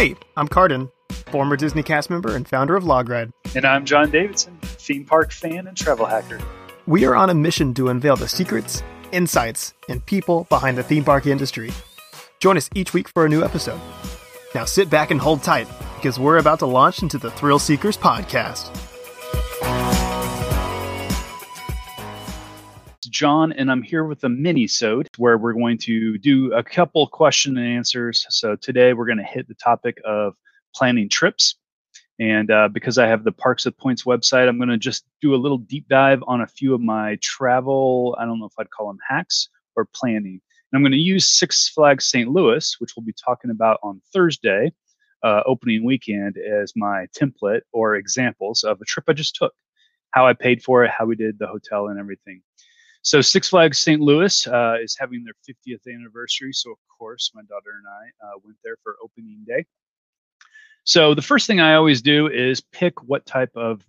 Hey, I'm Carden, former Disney cast member and founder of Logride. And I'm John Davidson, theme park fan and travel hacker. We are on a mission to unveil the secrets, insights, and people behind the theme park industry. Join us each week for a new episode. Now sit back and hold tight because we're about to launch into the Thrill Seekers podcast. John, and I'm here with a mini-sode where we're going to do a couple question and answers. So today we're going to hit the topic of planning trips. And uh, because I have the Parks with Points website, I'm going to just do a little deep dive on a few of my travel, I don't know if I'd call them hacks or planning. And I'm going to use Six Flags St. Louis, which we'll be talking about on Thursday, uh, opening weekend, as my template or examples of a trip I just took, how I paid for it, how we did the hotel, and everything. So Six Flags St. Louis uh, is having their 50th anniversary. So of course, my daughter and I uh, went there for opening day. So the first thing I always do is pick what type of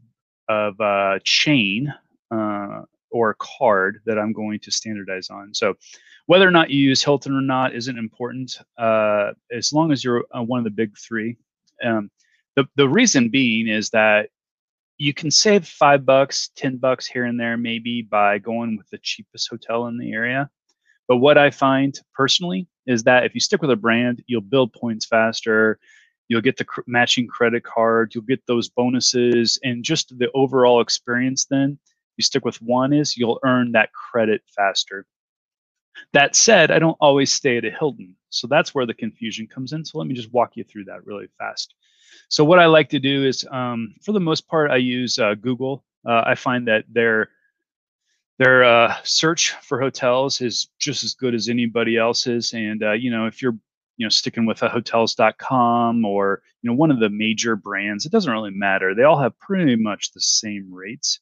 of uh, chain uh, or card that I'm going to standardize on. So whether or not you use Hilton or not isn't important, uh, as long as you're uh, one of the big three. Um, the the reason being is that you can save five bucks, ten bucks here and there, maybe by going with the cheapest hotel in the area. But what I find personally is that if you stick with a brand, you'll build points faster. You'll get the cr- matching credit card. You'll get those bonuses, and just the overall experience. Then you stick with one is you'll earn that credit faster. That said, I don't always stay at a Hilton, so that's where the confusion comes in. So let me just walk you through that really fast. So what I like to do is, um, for the most part, I use uh, Google. Uh, I find that their their uh, search for hotels is just as good as anybody else's. And uh, you know, if you're you know sticking with a hotels.com or you know one of the major brands, it doesn't really matter. They all have pretty much the same rates.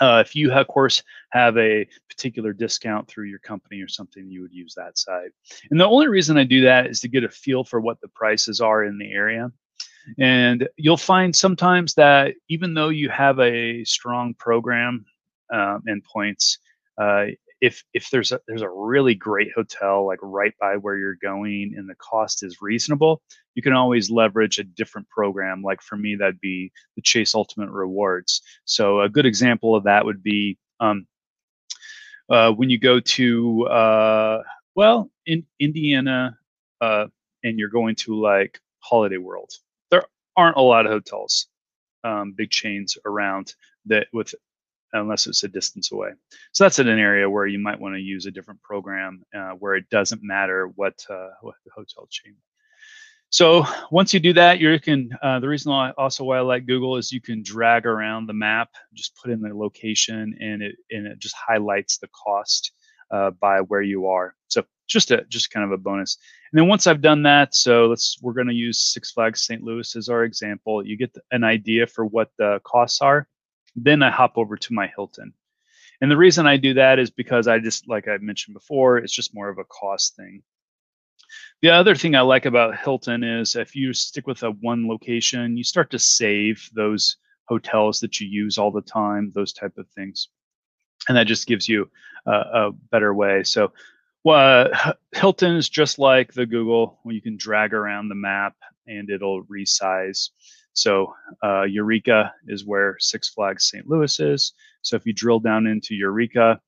Uh, if you, of course, have a particular discount through your company or something, you would use that site. And the only reason I do that is to get a feel for what the prices are in the area. And you'll find sometimes that even though you have a strong program um, and points, uh, if if there's a there's a really great hotel like right by where you're going and the cost is reasonable, you can always leverage a different program. Like for me, that'd be the Chase Ultimate Rewards. So a good example of that would be um, uh, when you go to uh, well in Indiana uh, and you're going to like Holiday World There aren't a lot of hotels, um, big chains around that with unless it's a distance away. So that's an area where you might want to use a different program uh, where it doesn't matter what uh, what the hotel chain. So once you do that, you can. Uh, the reason I, also why I like Google is you can drag around the map, just put in the location, and it and it just highlights the cost uh, by where you are. So just a just kind of a bonus. And then once I've done that, so let's we're going to use Six Flags St. Louis as our example. You get an idea for what the costs are. Then I hop over to my Hilton. And the reason I do that is because I just like I mentioned before, it's just more of a cost thing. The other thing I like about Hilton is if you stick with a one location, you start to save those hotels that you use all the time, those type of things. And that just gives you a, a better way. So well, uh, Hilton is just like the Google, where you can drag around the map and it'll resize. So uh, Eureka is where Six Flags St. Louis is. So if you drill down into Eureka,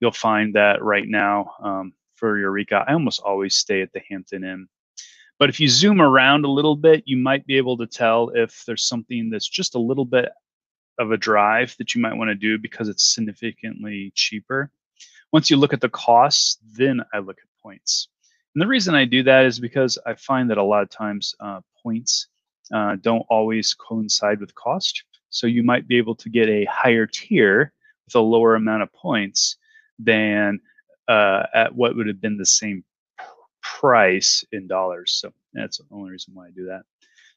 you'll find that right now um, for Eureka, I almost always stay at the Hampton Inn. But if you zoom around a little bit, you might be able to tell if there's something that's just a little bit of a drive that you might want to do because it's significantly cheaper. Once you look at the costs, then I look at points. And the reason I do that is because I find that a lot of times uh, points uh, don't always coincide with cost. So you might be able to get a higher tier with a lower amount of points than uh, at what would have been the same price in dollars. So that's the only reason why I do that.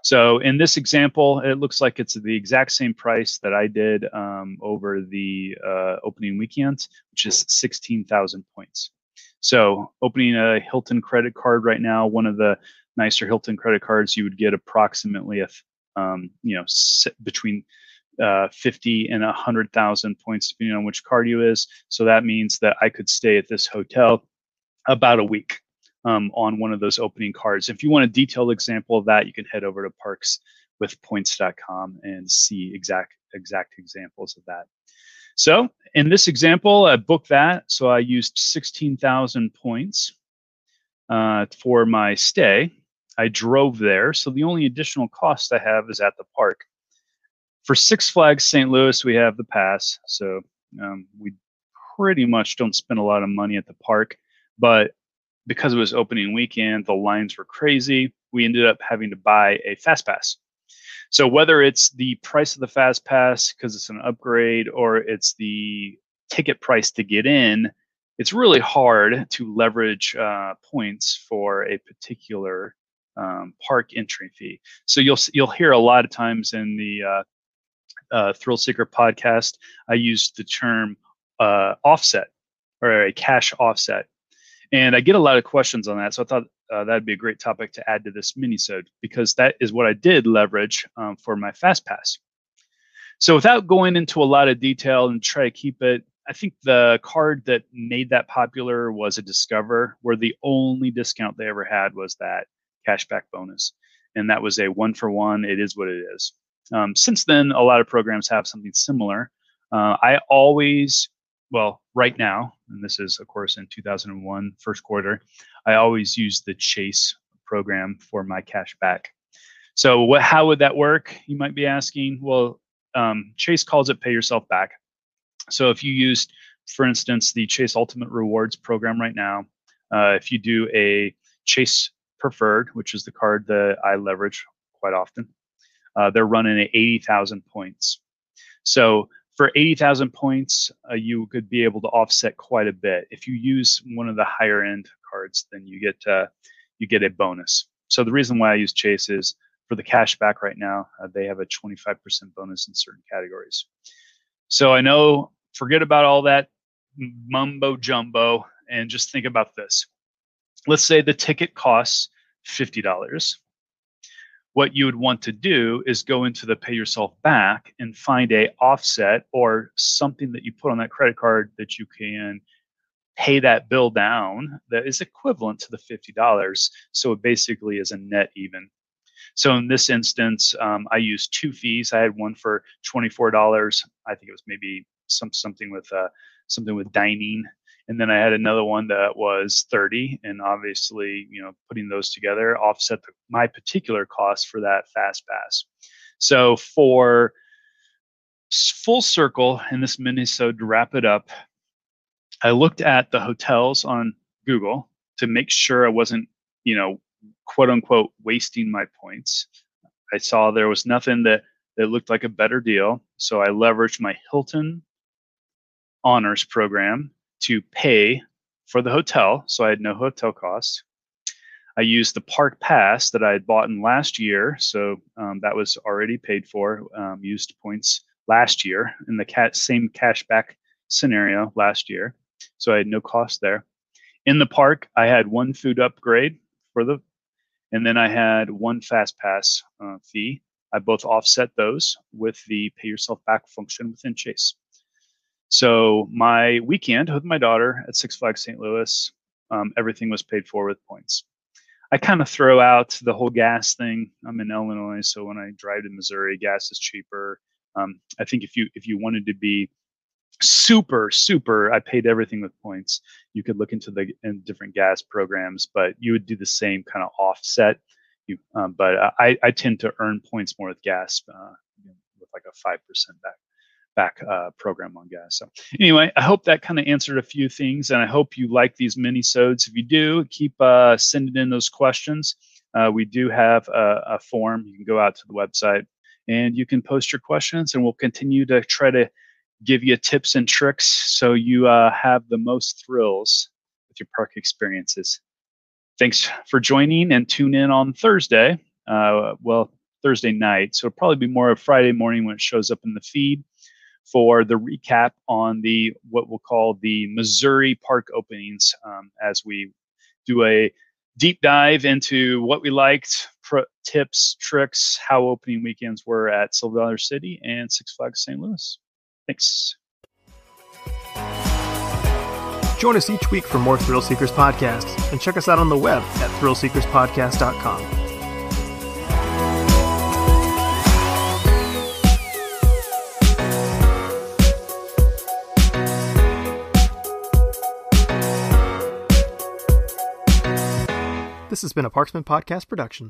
So in this example, it looks like it's the exact same price that I did um, over the uh, opening weekend, which is 16,000 points. So opening a Hilton credit card right now, one of the nicer Hilton credit cards, you would get approximately a, um, you know, between uh, 50 and 100,000 points, depending on which card you is. So that means that I could stay at this hotel about a week um, on one of those opening cards. If you want a detailed example of that, you can head over to parkswithpoints.com and see exact exact examples of that. So in this example, I booked that. So I used 16,000 points uh, for my stay. I drove there. So the only additional cost I have is at the park. For Six Flags St. Louis, we have the pass. So um, we pretty much don't spend a lot of money at the park. But because it was opening weekend, the lines were crazy. We ended up having to buy a fast pass. So whether it's the price of the fast pass because it's an upgrade or it's the ticket price to get in, it's really hard to leverage uh, points for a particular um, park entry fee. So you'll you'll hear a lot of times in the uh, uh, Thrill Seeker podcast, I use the term uh, offset or a cash offset, and I get a lot of questions on that. So I thought uh, that'd be a great topic to add to this minisode because that is what I did leverage um, for my fast pass. So without going into a lot of detail and try to keep it, I think the card that made that popular was a Discover, where the only discount they ever had was that cashback bonus, and that was a one for one. It is what it is. Um, since then, a lot of programs have something similar. Uh, I always well, right now, and this is, of course, in 2001, first quarter, I always use the Chase program for my cash back. So, what, how would that work? You might be asking. Well, um, Chase calls it pay yourself back. So, if you used, for instance, the Chase Ultimate Rewards program right now, uh, if you do a Chase Preferred, which is the card that I leverage quite often, uh, they're running at 80,000 points. So for 80,000 points, uh, you could be able to offset quite a bit. If you use one of the higher end cards, then you get uh, you get a bonus. So the reason why I use Chase is for the cash back right now, uh, they have a 25% bonus in certain categories. So I know, forget about all that mumbo jumbo and just think about this. Let's say the ticket costs $50 what you would want to do is go into the pay yourself back and find a offset or something that you put on that credit card that you can pay that bill down that is equivalent to the $50 so it basically is a net even. So in this instance um, i used two fees. I had one for $24 i think it was maybe some something with uh, something with dining and then I had another one that was 30 and obviously you know putting those together offset the, my particular cost for that fast pass. So for full circle in this minisode to wrap it up I looked at the hotels on Google to make sure I wasn't you know quote unquote wasting my points. I saw there was nothing that that looked like a better deal so I leveraged my Hilton honors program to pay for the hotel, so I had no hotel costs. I used the park pass that I had bought in last year, so um, that was already paid for. Um, used points last year in the cat, same cashback scenario last year, so I had no cost there. In the park, I had one food upgrade for the, and then I had one fast pass uh, fee. I both offset those with the pay yourself back function within Chase. So my weekend with my daughter at Six Flags St. Louis, um, everything was paid for with points. I kind of throw out the whole gas thing. I'm in Illinois, so when I drive to Missouri, gas is cheaper. Um, I think if you if you wanted to be super super, I paid everything with points. You could look into the in different gas programs, but you would do the same kind of offset. You, um, but I, I tend to earn points more with gas, uh, with like a five percent back back uh, program on gas. So anyway, I hope that kind of answered a few things, and I hope you like these mini sodes. If you do, keep uh, sending in those questions. Uh, we do have a, a, form. You can go out to the website and you can post your questions, and we'll continue to try to give you tips and tricks so you uh, have the most thrills with your park experiences. Thanks for joining, and tune in on Thursday. Uh, well, Thursday night, so it'll probably be more of Friday morning when it shows up in the feed for the recap on the what we'll call the Missouri park openings um, as we do a deep dive into what we liked, tips, tricks, how opening weekends were at Silver Dollar City and Six Flags St. Louis. Thanks. Join us each week for more Thrill Seekers podcasts and check us out on the web at thrillseekerspodcast.com. This has been a Parksman Podcast production.